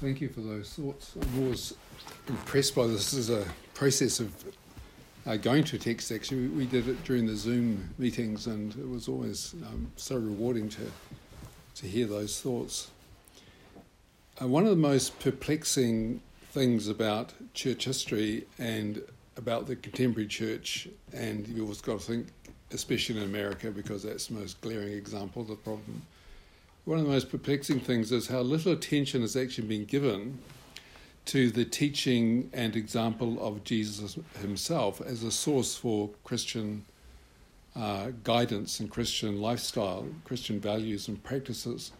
thank you for those thoughts. I'm always impressed by this as a process of uh, going to a text. Actually, we, we, did it during the Zoom meetings, and it was always um, so rewarding to to hear those thoughts. Uh, one of the most perplexing things about church history and about the contemporary church, and you've always got to think, especially in America, because that's the most glaring example of the problem one of the most perplexing things is how little attention has actually been given to the teaching and example of Jesus himself as a source for Christian uh, guidance and Christian lifestyle, Christian values and practices.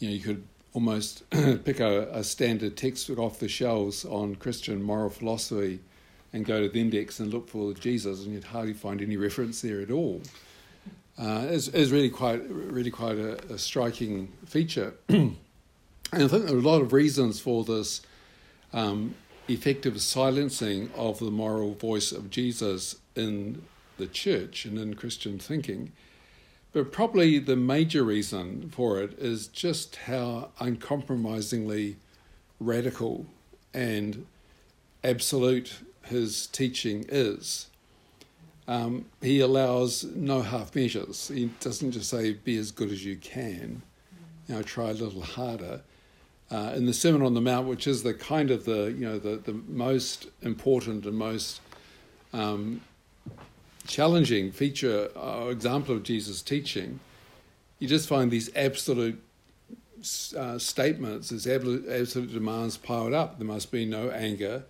You know, you could almost pick a, a standard textbook off the shelves on Christian moral philosophy and go to the index and look for Jesus, and you'd hardly find any reference there at all uh, is, is really quite really quite a, a striking feature. and I think there are a lot of reasons for this um, effective silencing of the moral voice of Jesus in the church and in Christian thinking. But probably the major reason for it is just how uncompromisingly radical and absolute his teaching is. Um, he allows no half measures. He doesn't just say, be as good as you can, you know, try a little harder. Uh, in the Sermon on the Mount, which is the kind of the, you know, the, the most important and most um, challenging feature or example of Jesus' teaching, you just find these absolute uh, statements, these absolute demands piled up. There must be no anger,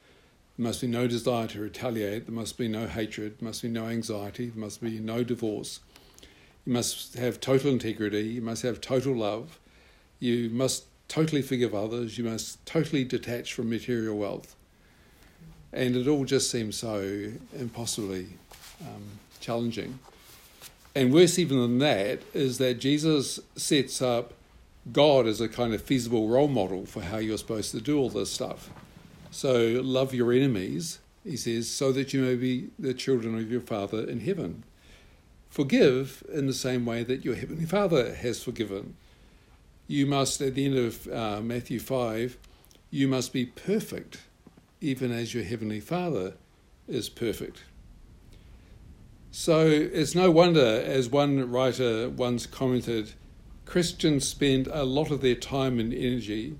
there must be no desire to retaliate. There must be no hatred. There must be no anxiety. There must be no divorce. You must have total integrity. You must have total love. You must totally forgive others. You must totally detach from material wealth. And it all just seems so impossibly um, challenging. And worse even than that is that Jesus sets up God as a kind of feasible role model for how you're supposed to do all this stuff. So love your enemies, he says, so that you may be the children of your Father in heaven. Forgive in the same way that your Heavenly Father has forgiven. You must, at the end of uh, Matthew 5, you must be perfect, even as your Heavenly Father is perfect. So it's no wonder, as one writer once commented, Christians spend a lot of their time and energy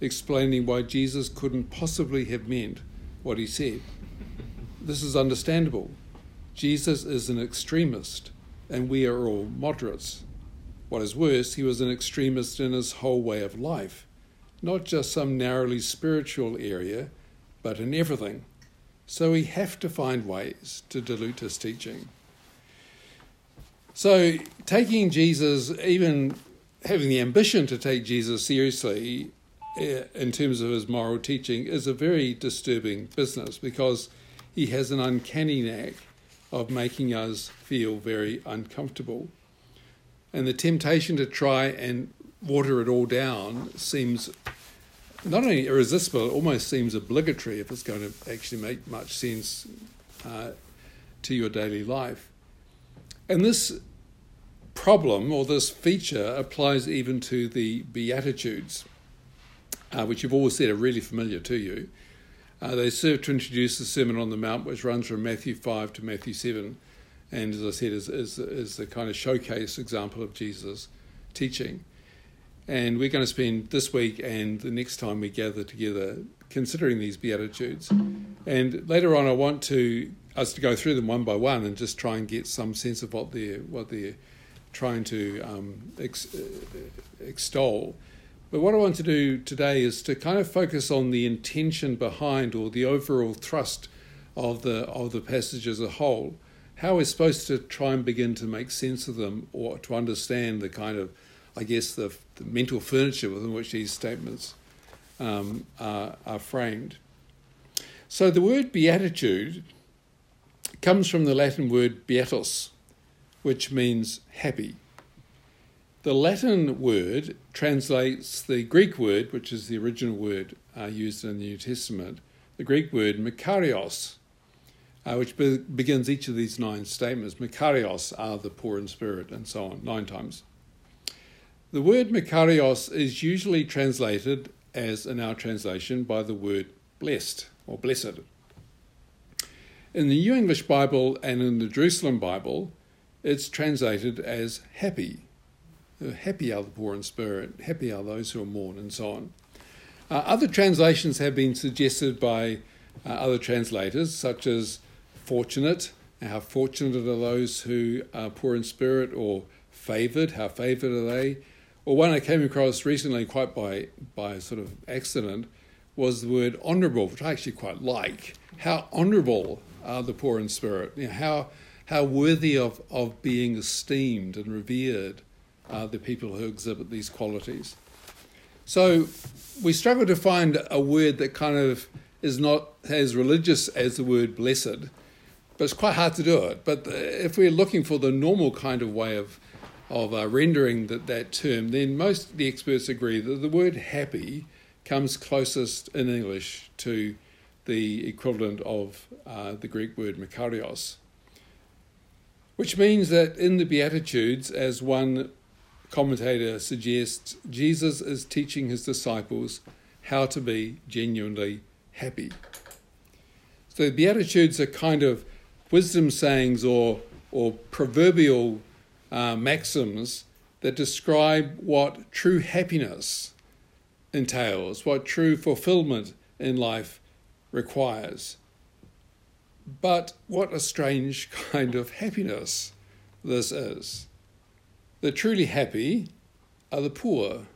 explaining why Jesus couldn't possibly have meant what he said. This is understandable. Jesus is an extremist, and we are all moderates. What is worse, he was an extremist in his whole way of life, not just some narrowly spiritual area, but in everything. So we have to find ways to dilute his teaching. So, taking Jesus, even having the ambition to take Jesus seriously, in terms of his moral teaching is a very disturbing business because he has an uncanny knack of making us feel very uncomfortable. And the temptation to try and water it all down seems not only irresistible, it almost seems obligatory if it's going to actually make much sense uh, to your daily life. And this problem or this feature applies even to the Beatitudes uh, which you've always said are really familiar to you. Uh, they serve to introduce the Sermon on the Mount, which runs from Matthew 5 to Matthew 7, and as I said, is, is, is the kind of showcase example of Jesus' teaching. And we're going to spend this week and the next time we gather together considering these Beatitudes. And later on, I want to us to go through them one by one and just try and get some sense of what they're, what they're trying to um, ex, uh, extol. But what I want to do today is to kind of focus on the intention behind or the overall thrust of the of the passage as a whole. How we're supposed to try and begin to make sense of them or to understand the kind of, I guess, the, the mental furniture within which these statements um, are, are framed. So the word beatitude comes from the Latin word beatus, which means happy. The Latin word translates the Greek word, which is the original word uh, used in the New Testament, the Greek word makarios, uh, which be- begins each of these nine statements. Makarios are the poor in spirit, and so on, nine times. The word makarios is usually translated as in our translation, by the word blessed or blessed. In the New English Bible and in the Jerusalem Bible, it's translated as happy. Happy are the poor in spirit, happy are those who are mourn, and so on. Uh, other translations have been suggested by uh, other translators, such as fortunate, how fortunate are those who are poor in spirit, or favoured, how favoured are they? Or one I came across recently, quite by, by sort of accident, was the word honourable, which I actually quite like. How honourable are the poor in spirit? You know, how, how worthy of, of being esteemed and revered are the people who exhibit these qualities. So we struggle to find a word that kind of is not as religious as the word blessed, but it's quite hard to do it. But if we're looking for the normal kind of way of of uh, rendering that, that term, then most of the experts agree that the word happy comes closest in English to the equivalent of uh, the Greek word makarios, which means that in the Beatitudes, as one commentator suggests, Jesus is teaching his disciples how to be genuinely happy. So the Beatitudes are kind of wisdom sayings or, or proverbial uh, maxims that describe what true happiness entails, what true fulfillment in life requires. But what a strange kind of happiness this is. The truly happy are the poor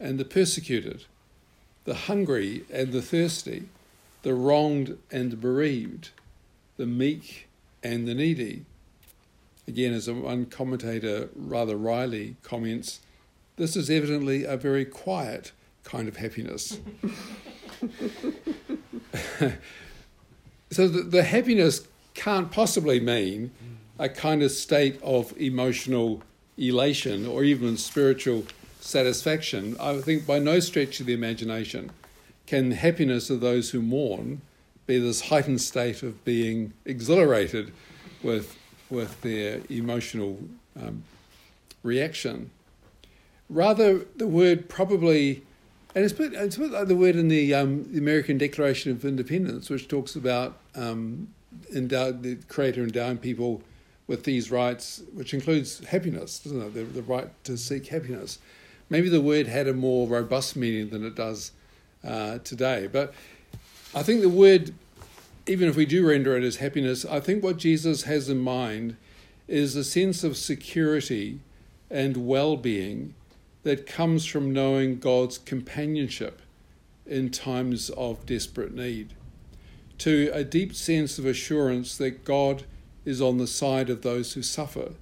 and the persecuted, the hungry and the thirsty, the wronged and bereaved, the meek and the needy. Again, as one commentator rather wryly comments, this is evidently a very quiet kind of happiness. so the, the, happiness can't possibly mean a kind of state of emotional elation or even spiritual satisfaction. I think by no stretch of the imagination can happiness of those who mourn be this heightened state of being exhilarated with with their emotional um, reaction. Rather, the word probably, and it's a bit, it's a bit like the word in the, um, the American Declaration of Independence, which talks about um, endow- the Creator endowing people with these rights, which includes happiness, doesn't it? The, the right to seek happiness. Maybe the word had a more robust meaning than it does uh, today. But I think the word even if we do render it as happiness, I think what Jesus has in mind is a sense of security and well being that comes from knowing God's companionship in times of desperate need, to a deep sense of assurance that God is on the side of those who suffer,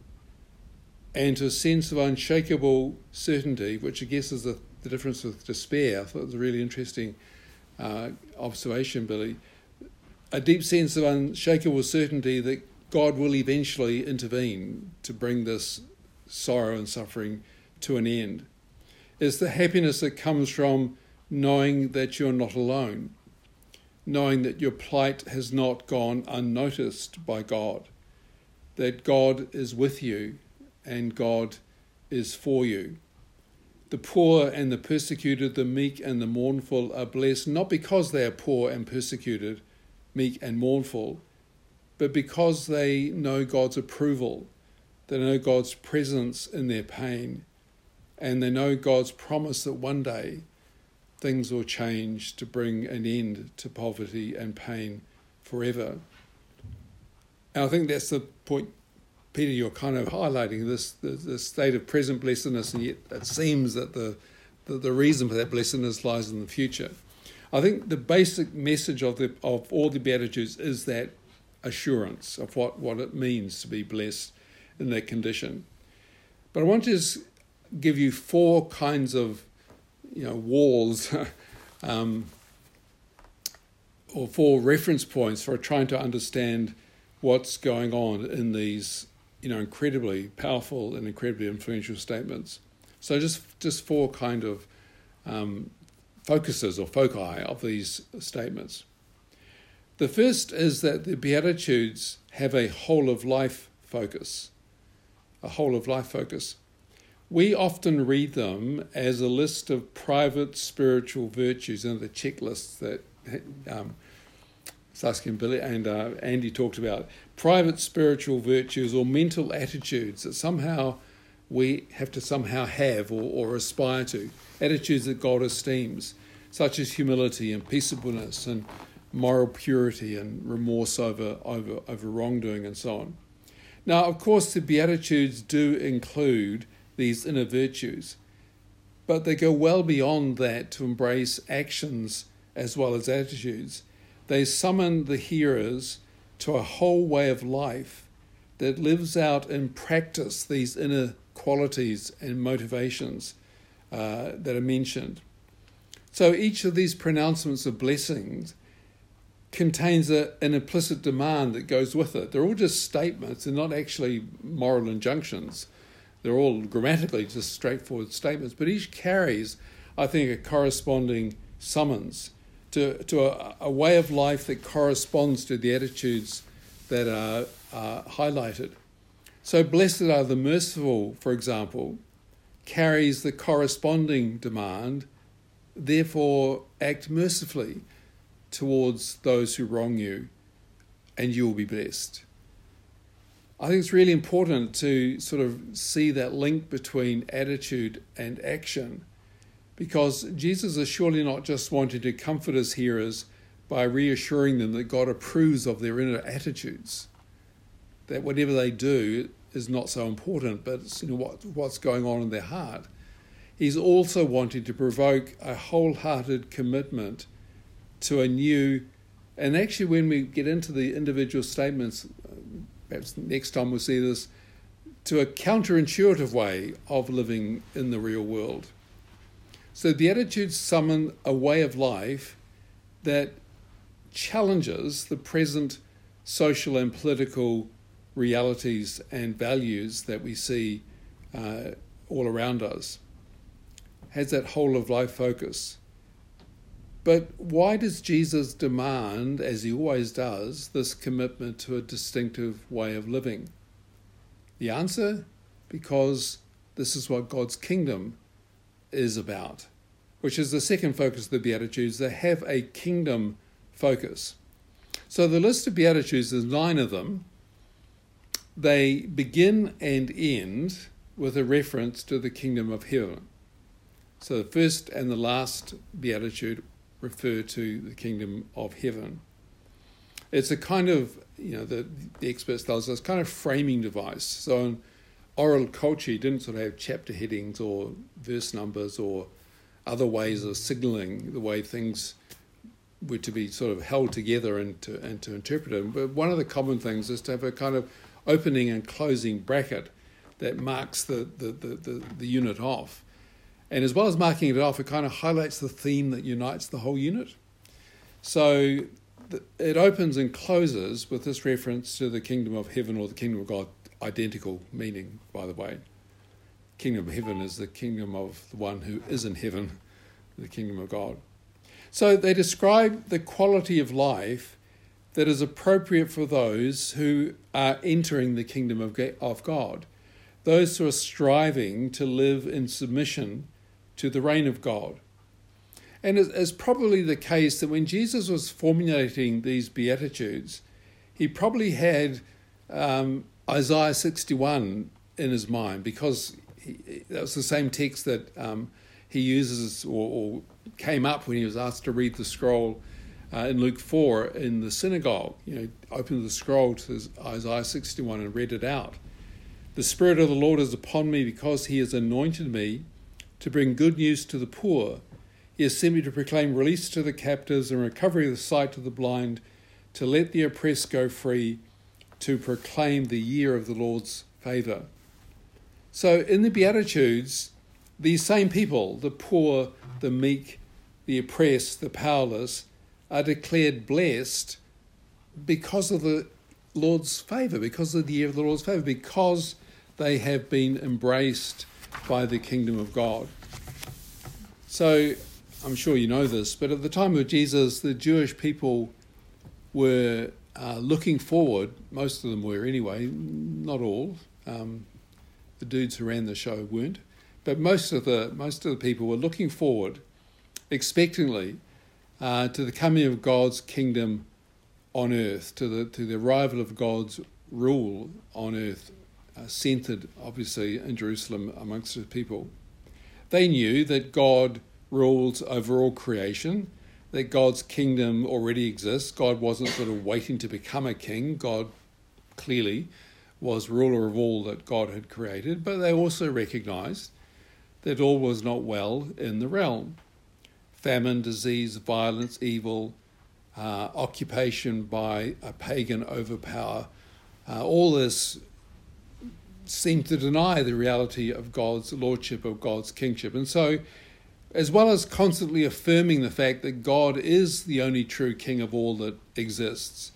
and to a sense of unshakable certainty, which I guess is the, the difference with despair. I thought it was a really interesting uh, observation, Billy a deep sense of unshakable certainty that God will eventually intervene to bring this sorrow and suffering to an end. It's the happiness that comes from knowing that you're not alone, knowing that your plight has not gone unnoticed by God, that God is with you and God is for you. The poor and the persecuted, the meek and the mournful are blessed not because they are poor and persecuted meek and mournful, but because they know God's approval, they know God's presence in their pain, and they know God's promise that one day things will change to bring an end to poverty and pain forever. And I think that's the point, Peter, you're kind of highlighting this the, the state of present blessedness, and yet it seems that the, the, the reason for that blessedness lies in the future. I think the basic message of the of all the Beatitudes is that assurance of what, what it means to be blessed in that condition. But I want to just give you four kinds of you know walls um, or four reference points for trying to understand what's going on in these you know incredibly powerful and incredibly influential statements. So just just four kind of um, focuses or foci of these statements. The first is that the Beatitudes have a whole of life focus. A whole of life focus. we often read them as a list of private spiritual virtues and the checklists that um, Saskia and Billy and uh, Andy talked about. Private spiritual virtues or mental attitudes that somehow we have to somehow have or, or aspire to. Attitudes that God esteems, such as humility and peaceableness and moral purity and remorse over, over, over wrongdoing and so on. Now, of course, the Beatitudes do include these inner virtues, but they go well beyond that to embrace actions as well as attitudes. They summon the hearers to a whole way of life that lives out in practice these inner qualities and motivations uh, that are mentioned. So each of these pronouncements of blessings contains a, an implicit demand that goes with it. They're all just statements, they're not actually moral injunctions. They're all grammatically just straightforward statements, but each carries, I think, a corresponding summons to, to a, a way of life that corresponds to the attitudes that are, are highlighted. So, blessed are the merciful, for example, carries the corresponding demand, therefore, act mercifully towards those who wrong you, and you will be blessed. I think it's really important to sort of see that link between attitude and action because Jesus is surely not just wanting to comfort his hearers by reassuring them that God approves of their inner attitudes, that whatever they do is not so important, but it's you know, what, what's going on in their heart. He's also wanting to provoke a wholehearted commitment to a new, and actually, when we get into the individual statements, perhaps next time we'll see this, to a counterintuitive way of living in the real world. So the attitudes summon a way of life that challenges the present social and political realities and values that we see uh, all around us. Has that whole of life focus. But why does Jesus demand, as he always does, this commitment to a distinctive way of living? The answer? Because this is what God's kingdom is about, which is the second focus of the Beatitudes. They have a kingdom focus. So the list of Beatitudes there's nine of them. They begin and end with a reference to the kingdom of heaven. So the first and the last Beatitude refer to the kingdom of heaven. It's a kind of, you know, the, the experts tell us it's kind of framing device. So in oral culture, didn't sort of have chapter headings or verse numbers or other ways of signaling the way things were to be sort of held together and to, and to interpret it. But one of the common things is to have a kind of opening and closing bracket that marks the, the, the, the, the unit off. And as well as marking it off, it kind of highlights the theme that unites the whole unit. So it opens and closes with this reference to the kingdom of heaven or the kingdom of God, identical meaning, by the way. Kingdom of heaven is the kingdom of the one who is in heaven, the kingdom of God. So they describe the quality of life that is appropriate for those who are entering the kingdom of God, those who are striving to live in submission to the reign of God. And it's probably the case that when Jesus was formulating these Beatitudes, he probably had um, Isaiah 61 in his mind because that was the same text that um, he uses or, or, came up when he was asked to read the scroll uh, in Luke 4 in the synagogue. You know, opened the scroll to Isaiah 61 and read it out. The Spirit of the Lord is upon me because he has anointed me to bring good news to the poor. He has sent me to proclaim release to the captives and recovery of the sight to the blind, to let the oppressed go free, to proclaim the year of the Lord's favour. So in the Beatitudes, these same people, the poor, the meek, the oppressed, the powerless, are declared blessed because of the Lord's favour, because of the year of the Lord's favour, because they have been embraced by the kingdom of God. So I'm sure you know this, but at the time of Jesus, the Jewish people were uh, looking forward, most of them were anyway, not all. Um, the dudes who ran the show weren't. but most of the most of the people were looking forward, expectantly, uh, to the coming of God's kingdom on earth, to the to the arrival of God's rule on earth, uh, centered obviously in Jerusalem amongst the people. They knew that God rules over all creation, that God's kingdom already exists. God wasn't sort of waiting to become a king. God clearly was ruler of all that God had created, but they also recognized that all was not well in the realm. Famine, disease, violence, evil, uh, occupation by a pagan overpower, uh, all this seemed to deny the reality of God's lordship, of God's kingship. And so, as well as constantly affirming the fact that God is the only true king of all that exists,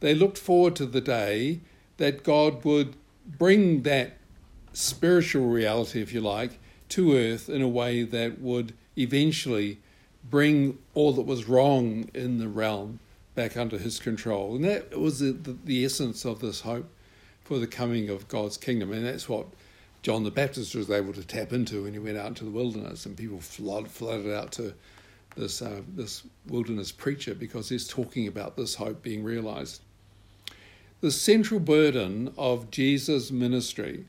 they looked forward to the day that God would bring that spiritual reality, if you like, to earth in a way that would eventually bring all that was wrong in the realm back under his control. And that was the, the, the essence of this hope for the coming of God's kingdom. And that's what John the Baptist was able to tap into when he went out into the wilderness, and people flood, flooded out to this uh, this wilderness preacher because he's talking about this hope being realized. The central burden of Jesus' ministry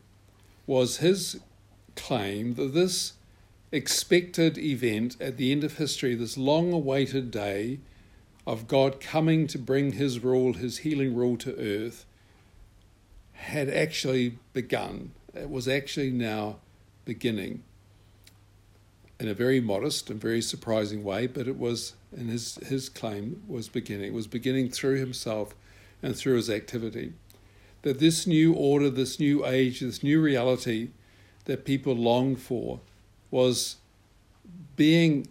was his claim that this expected event at the end of history, this long awaited day of God coming to bring his rule, his healing rule to earth, had actually begun. It was actually now beginning in a very modest and very surprising way, but it was, and his, his claim was beginning. It was beginning through himself and through his activity. That this new order, this new age, this new reality that people longed for was being,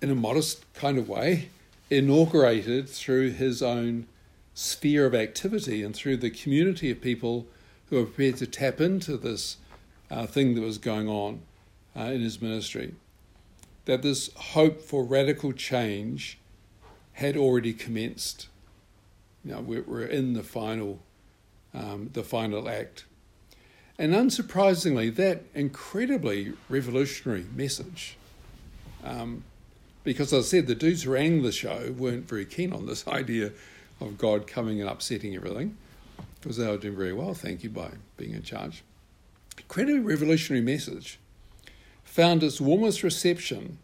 in a modest kind of way, inaugurated through his own sphere of activity and through the community of people who were prepared to tap into this uh, thing that was going on uh, in his ministry. That this hope for radical change had already commenced. You know, we're, in the final, um, the final act. And unsurprisingly, that incredibly revolutionary message, um, because as I said, the dudes who ran the show weren't very keen on this idea of God coming and upsetting everything, because they were doing very well, thank you, by being in charge. Incredibly revolutionary message found its warmest reception.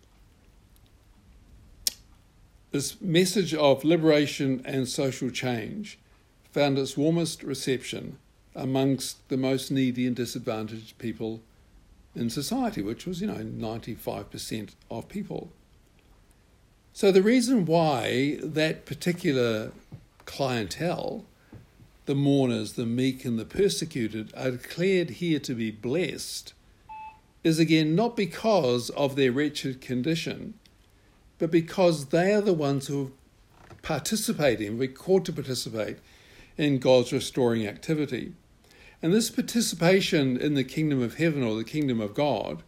This message of liberation and social change found its warmest reception amongst the most needy and disadvantaged people in society, which was, you know, 95% of people. So the reason why that particular clientele, the mourners, the meek, and the persecuted, are declared here to be blessed, is again not because of their wretched condition, but because they are the ones who participate in, we're called to participate in God's restoring activity. And this participation in the kingdom of heaven or the kingdom of God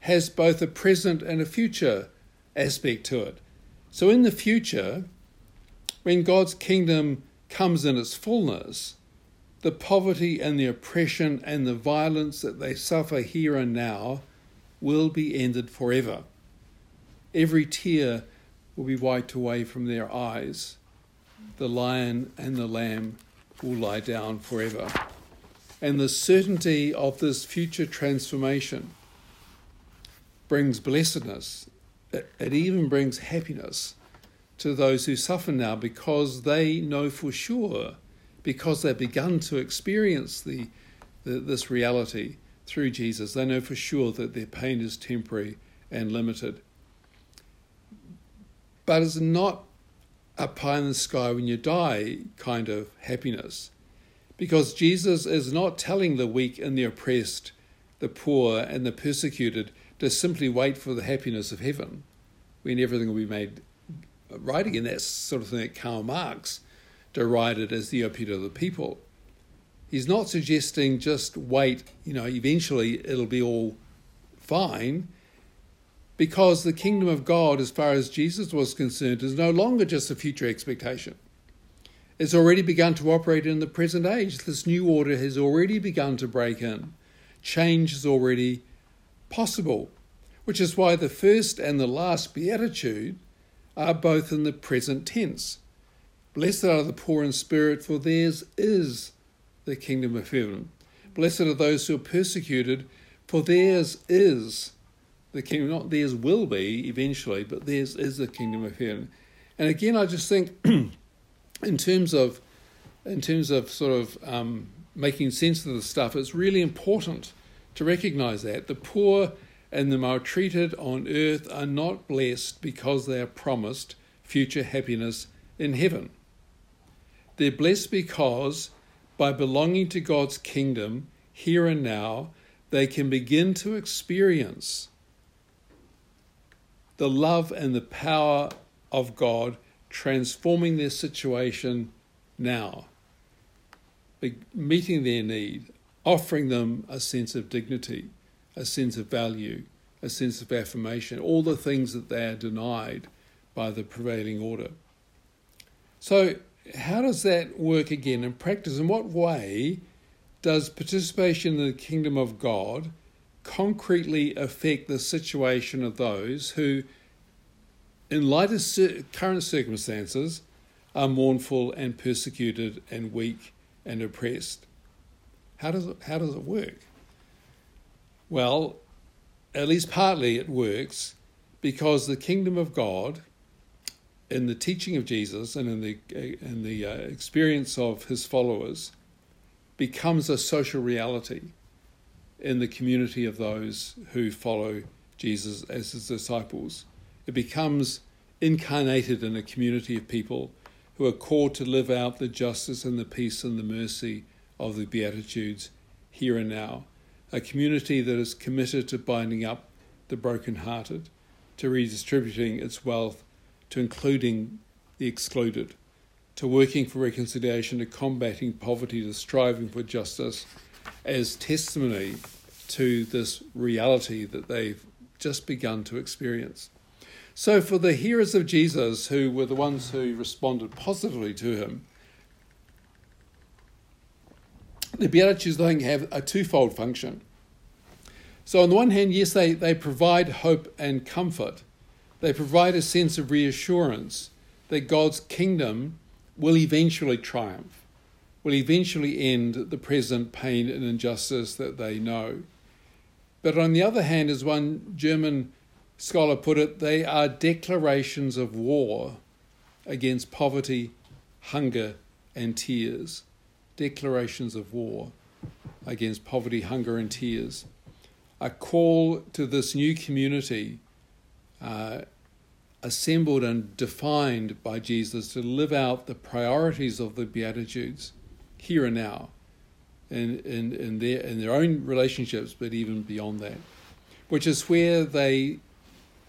has both a present and a future aspect to it. So, in the future, when God's kingdom comes in its fullness, the poverty and the oppression and the violence that they suffer here and now will be ended forever. Every tear will be wiped away from their eyes. The lion and the lamb will lie down forever and the certainty of this future transformation brings blessedness. It even brings happiness to those who suffer now because they know for sure, because they've begun to experience the, the, this reality through Jesus, they know for sure that their pain is temporary and limited. But it's not a pie in the sky when you die kind of happiness because Jesus is not telling the weak and the oppressed, the poor and the persecuted to simply wait for the happiness of heaven when everything will be made right again. that sort of thing that Karl Marx derided as the opiate of the people. He's not suggesting just wait, you know, eventually it'll be all fine, because the kingdom of God, as far as Jesus was concerned, is no longer just a future expectation. It's already begun to operate in the present age. This new order has already begun to break in. Change is already possible, which is why the first and the last beatitude are both in the present tense. Blessed are the poor in spirit, for theirs is the kingdom of heaven. Blessed are those who are persecuted, for theirs is the kingdom. Not theirs will be eventually, but theirs is the kingdom of heaven. And again, I just think, in terms of, in terms of sort of um, making sense of the stuff, it's really important to recognize that the poor and the maltreated on earth are not blessed because they are promised future happiness in heaven. They're blessed because by belonging to God's kingdom here and now, they can begin to experience the love and the power of God transforming their situation now, meeting their need, offering them a sense of dignity, a sense of value, a sense of affirmation, all the things that they are denied by the prevailing order. So, how does that work again in practice? In what way does participation in the kingdom of God concretely affect the situation of those who, in light of current circumstances, are mournful and persecuted and weak and oppressed? How does it, how does it work? Well, at least partly it works because the kingdom of God, in the teaching of Jesus and in the in the uh, experience of his followers, becomes a social reality in the community of those who follow Jesus as his disciples. It becomes incarnated in a community of people who are called to live out the justice and the peace and the mercy of the Beatitudes here and now. A community that is committed to binding up the broken-hearted, to redistributing its wealth, to including the excluded, to working for reconciliation, to combating poverty, to striving for justice, as testimony to this reality that they've just begun to experience. So, for the hearers of Jesus, who were the ones who responded positively to him, the Beatitudes, I think, have a twofold function. So, on the one hand, yes, they, they provide hope and comfort. They provide a sense of reassurance that God's kingdom will eventually triumph, will eventually end the present pain and injustice that they know. But on the other hand, as one German scholar put it, they are declarations of war against poverty, hunger, and tears. Declarations of war against poverty, hunger, and tears. A call to this new community uh, assembled and defined by Jesus to live out the priorities of the Beatitudes here and now in, in, in, their, in their own relationships, but even beyond that, which is where they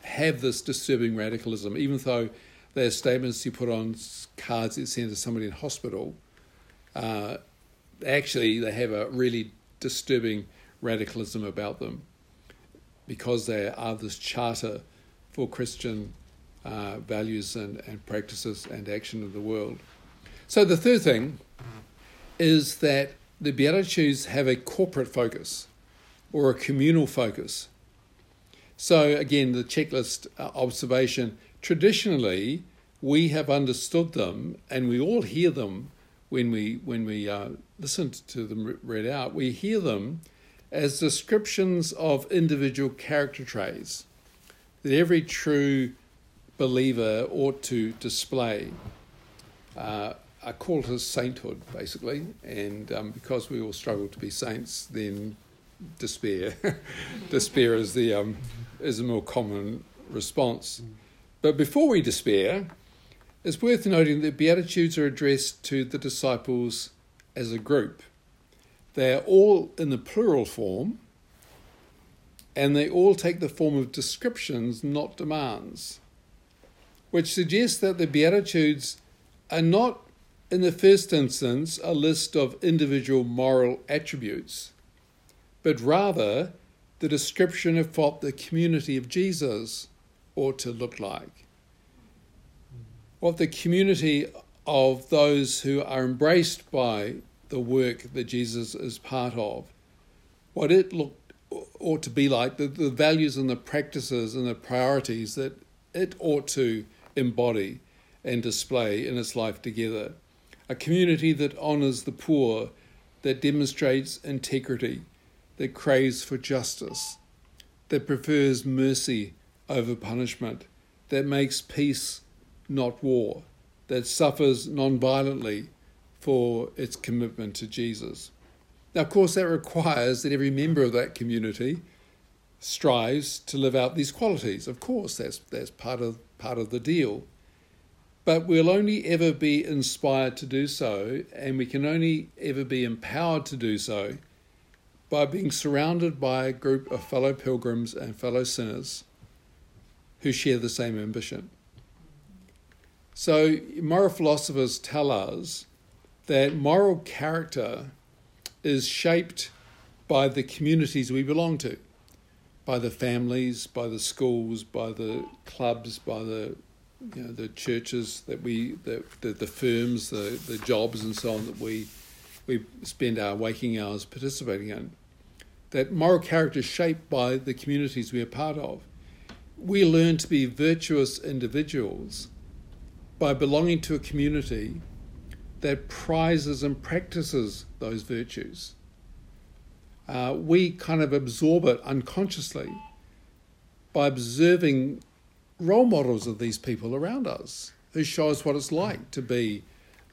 have this disturbing radicalism, even though they're statements you put on cards that send to somebody in hospital. Uh, actually, they have a really disturbing radicalism about them because they are this charter for Christian uh, values and, and practices and action in the world. So, the third thing is that the Beatitudes have a corporate focus or a communal focus. So, again, the checklist uh, observation traditionally, we have understood them and we all hear them when we, when we uh, listen to them read out. We hear them as descriptions of individual character traits that every true believer ought to display. Uh, are called to sainthood, basically, and um, because we all struggle to be saints, then despair. despair is the um, is a more common response. But before we despair, it's worth noting that Beatitudes are addressed to the disciples as a group. They are all in the plural form, and they all take the form of descriptions, not demands, which suggests that the Beatitudes are not in the first instance, a list of individual moral attributes, but rather the description of what the community of Jesus ought to look like. What the community of those who are embraced by the work that Jesus is part of, what it look, ought to be like, the, the values and the practices and the priorities that it ought to embody and display in its life together. A community that honours the poor, that demonstrates integrity, that craves for justice, that prefers mercy over punishment, that makes peace, not war, that suffers non violently for its commitment to Jesus. Now, of course, that requires that every member of that community strives to live out these qualities. Of course, that's, that's part, of, part of the deal. But we'll only ever be inspired to do so, and we can only ever be empowered to do so by being surrounded by a group of fellow pilgrims and fellow sinners who share the same ambition. So, moral philosophers tell us that moral character is shaped by the communities we belong to, by the families, by the schools, by the clubs, by the you know the churches that we the the, the firms, the the jobs and so on that we we spend our waking hours participating in. That moral character is shaped by the communities we are part of. We learn to be virtuous individuals by belonging to a community that prizes and practices those virtues. Uh, we kind of absorb it unconsciously by observing role models of these people around us who show us what it's like to be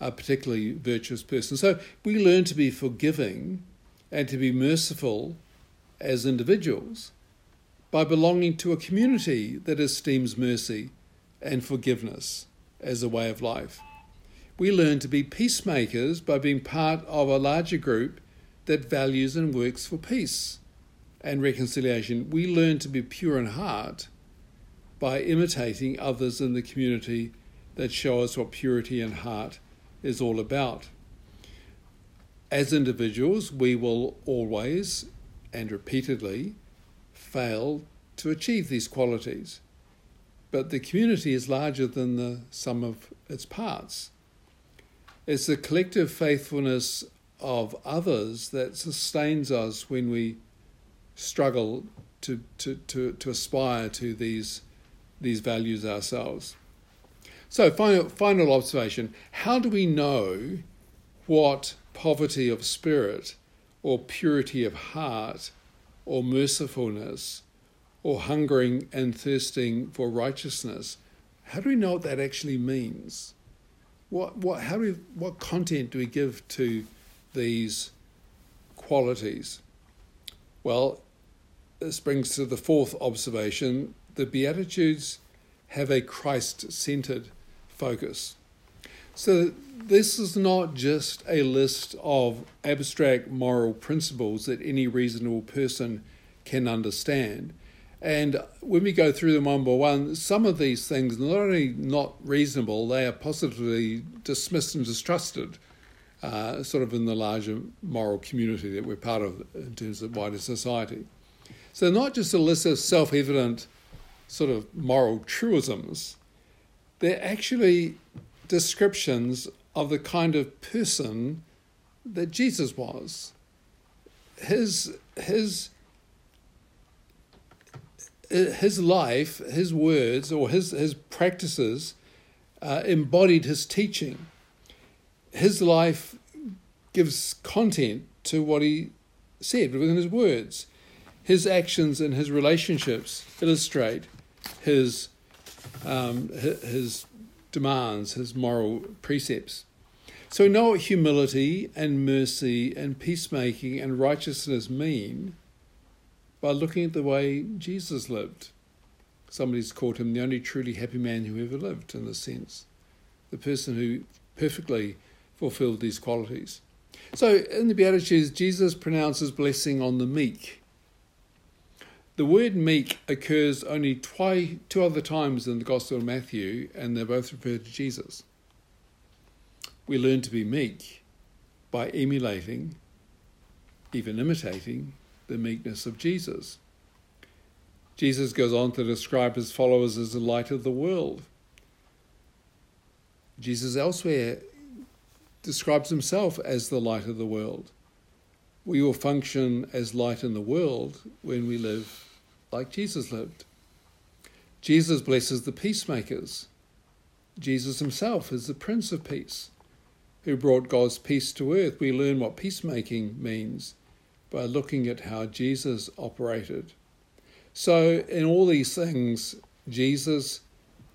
a particularly virtuous person. So we learn to be forgiving and to be merciful as individuals by belonging to a community that esteems mercy and forgiveness as a way of life we learn to be peacemakers by being part of a larger group that values and works for peace and reconciliation. We learn to be pure in heart by imitating others in the community that show us what purity in heart is all about. As individuals, we will always and repeatedly fail to achieve these qualities. But the community is larger than the sum of its parts. It's the collective faithfulness of others that sustains us when we struggle to, to, to, to aspire to these, these values ourselves. So, final, final observation how do we know what poverty of spirit or purity of heart or mercifulness or hungering and thirsting for righteousness, how do we know what that actually means? what, what, how do we, what content do we give to these qualities? Well, this brings to the fourth observation the Beatitudes have a Christ centered focus. So, this is not just a list of abstract moral principles that any reasonable person can understand. And when we go through them one by one, some of these things are not only not reasonable, they are positively dismissed and distrusted, uh, sort of in the larger moral community that we're part of in terms of wider society. So not just a list of self-evident sort of moral truisms, they're actually descriptions of the kind of person that Jesus was. His his his life, his words, or his, his practices uh, embodied his teaching. His life gives content to what he said within his words. His actions and his relationships illustrate his, um, his demands, his moral precepts. So know what humility and mercy and peacemaking and righteousness mean by looking at the way Jesus lived. Somebody's called him the only truly happy man who ever lived, in a sense, the person who perfectly fulfilled these qualities. So in the Beatitudes, Jesus pronounces blessing on the meek. The word meek occurs only twice, two other times in the Gospel of Matthew, and they're both referred to Jesus. We learn to be meek by emulating, even imitating, the meekness of Jesus. Jesus goes on to describe his followers as the light of the world. Jesus elsewhere describes himself as the light of the world. we will function as light in the world when we live like Jesus lived. Jesus blesses the peacemakers. Jesus himself is the Prince of Peace who brought God's peace to earth. We learn what peacemaking means by looking at how Jesus operated. So, in all these things, Jesus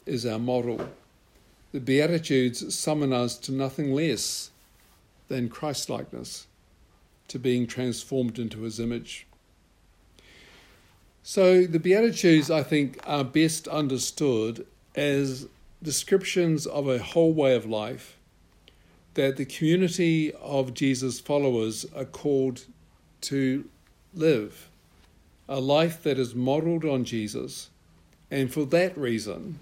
is our model. The Beatitudes summon us to nothing less than Christlikeness, to being transformed into his image. So, the Beatitudes, I think, are best understood as descriptions of a whole way of life that the community of Jesus' followers are called to live a life that is modeled on Jesus, and for that reason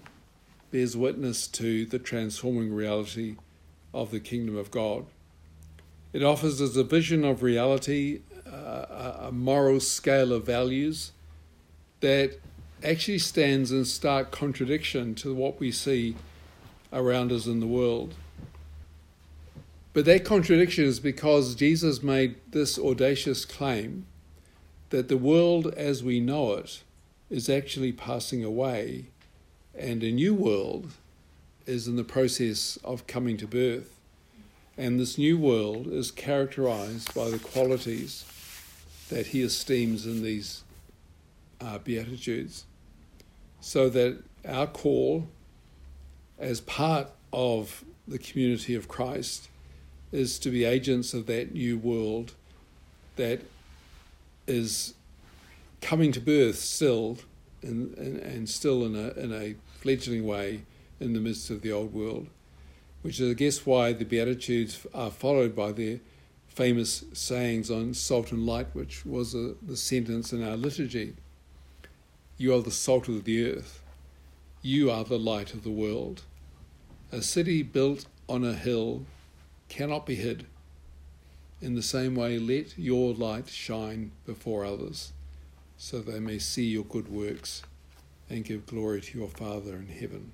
bears witness to the transforming reality of the kingdom of God. It offers us a vision of reality, uh, a moral scale of values that actually stands in stark contradiction to what we see around us in the world. But that contradiction is because Jesus made this audacious claim that the world as we know it is actually passing away and a new world is in the process of coming to birth. And this new world is characterized by the qualities that he esteems in these uh, Beatitudes. So that our call as part of the community of Christ is to be agents of that new world that is coming to birth still and, and, and still in a, in a fledgling way in the midst of the old world, which is, I guess, why the Beatitudes are followed by their famous sayings on salt and light, which was a, the sentence in our liturgy. You are the salt of the earth. You are the light of the world. A city built on a hill cannot be hid. In the same way, let your light shine before others, so they may see your good works and give glory to your Father in heaven.